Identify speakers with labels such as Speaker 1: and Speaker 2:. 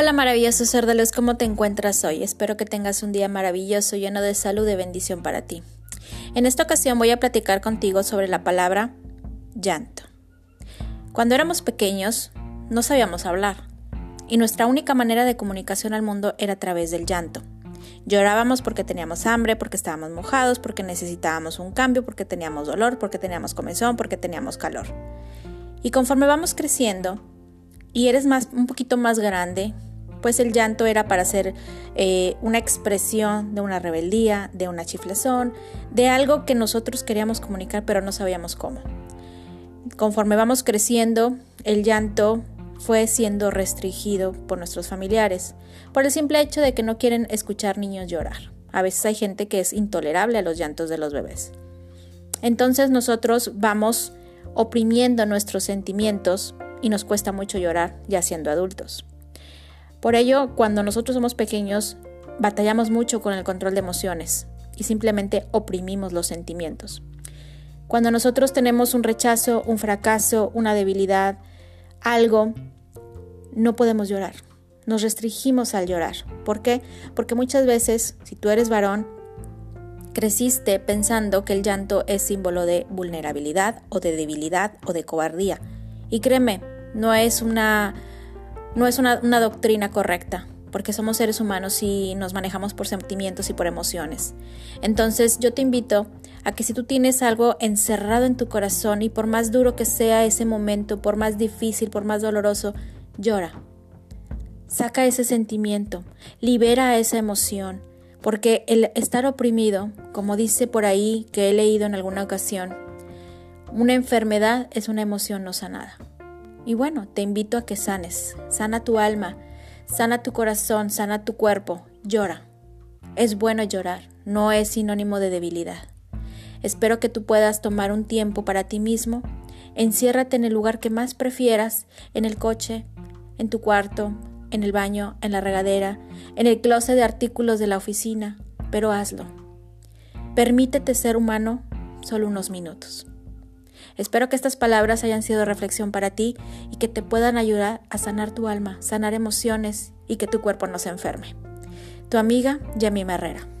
Speaker 1: Hola maravilloso ser de luz, ¿cómo te encuentras hoy? Espero que tengas un día maravilloso, lleno de salud y bendición para ti. En esta ocasión voy a platicar contigo sobre la palabra llanto. Cuando éramos pequeños, no sabíamos hablar, y nuestra única manera de comunicación al mundo era a través del llanto. Llorábamos porque teníamos hambre, porque estábamos mojados, porque necesitábamos un cambio, porque teníamos dolor, porque teníamos comezón, porque teníamos calor. Y conforme vamos creciendo y eres más, un poquito más grande, pues el llanto era para hacer eh, una expresión de una rebeldía, de una chiflazón, de algo que nosotros queríamos comunicar pero no sabíamos cómo. Conforme vamos creciendo, el llanto fue siendo restringido por nuestros familiares, por el simple hecho de que no quieren escuchar niños llorar. A veces hay gente que es intolerable a los llantos de los bebés. Entonces nosotros vamos oprimiendo nuestros sentimientos y nos cuesta mucho llorar ya siendo adultos. Por ello, cuando nosotros somos pequeños, batallamos mucho con el control de emociones y simplemente oprimimos los sentimientos. Cuando nosotros tenemos un rechazo, un fracaso, una debilidad, algo, no podemos llorar. Nos restringimos al llorar. ¿Por qué? Porque muchas veces, si tú eres varón, creciste pensando que el llanto es símbolo de vulnerabilidad o de debilidad o de cobardía. Y créeme, no es una, no es una, doctrina correcta porque somos seres humanos y nos manejamos por sentimientos y por emociones. Entonces yo te invito a que si tú tienes algo encerrado en tu corazón y por más duro que sea ese momento, por más difícil, por más doloroso, llora. Saca ese sentimiento, libera esa emoción, porque el estar oprimido, como dice por ahí que he leído en alguna ocasión, una enfermedad es una emoción no sanada. Y bueno, te invito a que sanes, sana tu alma, sana tu corazón, sana tu cuerpo, llora. Es bueno llorar, no es sinónimo de debilidad. Espero que tú puedas tomar un tiempo para ti mismo, enciérrate en el lugar que más prefieras, en el coche, en tu cuarto, en el baño, en la regadera, en el closet de artículos de la oficina, pero hazlo. Permítete ser humano solo unos minutos. Espero que estas palabras hayan sido reflexión para ti y que te puedan ayudar a sanar tu alma, sanar emociones y que tu cuerpo no se enferme. Tu amiga Yamima Herrera.